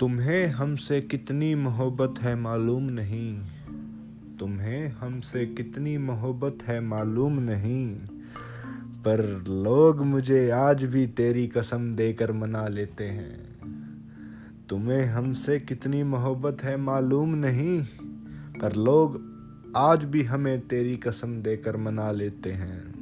तुम्हें हमसे कितनी मोहब्बत है मालूम नहीं। तुम्हें हमसे कितनी मोहब्बत है मालूम नहीं। पर लोग मुझे आज भी तेरी कसम देकर मना लेते हैं। तुम्हें हमसे कितनी मोहब्बत है मालूम नहीं। पर लोग आज भी हमें तेरी कसम देकर मना लेते हैं।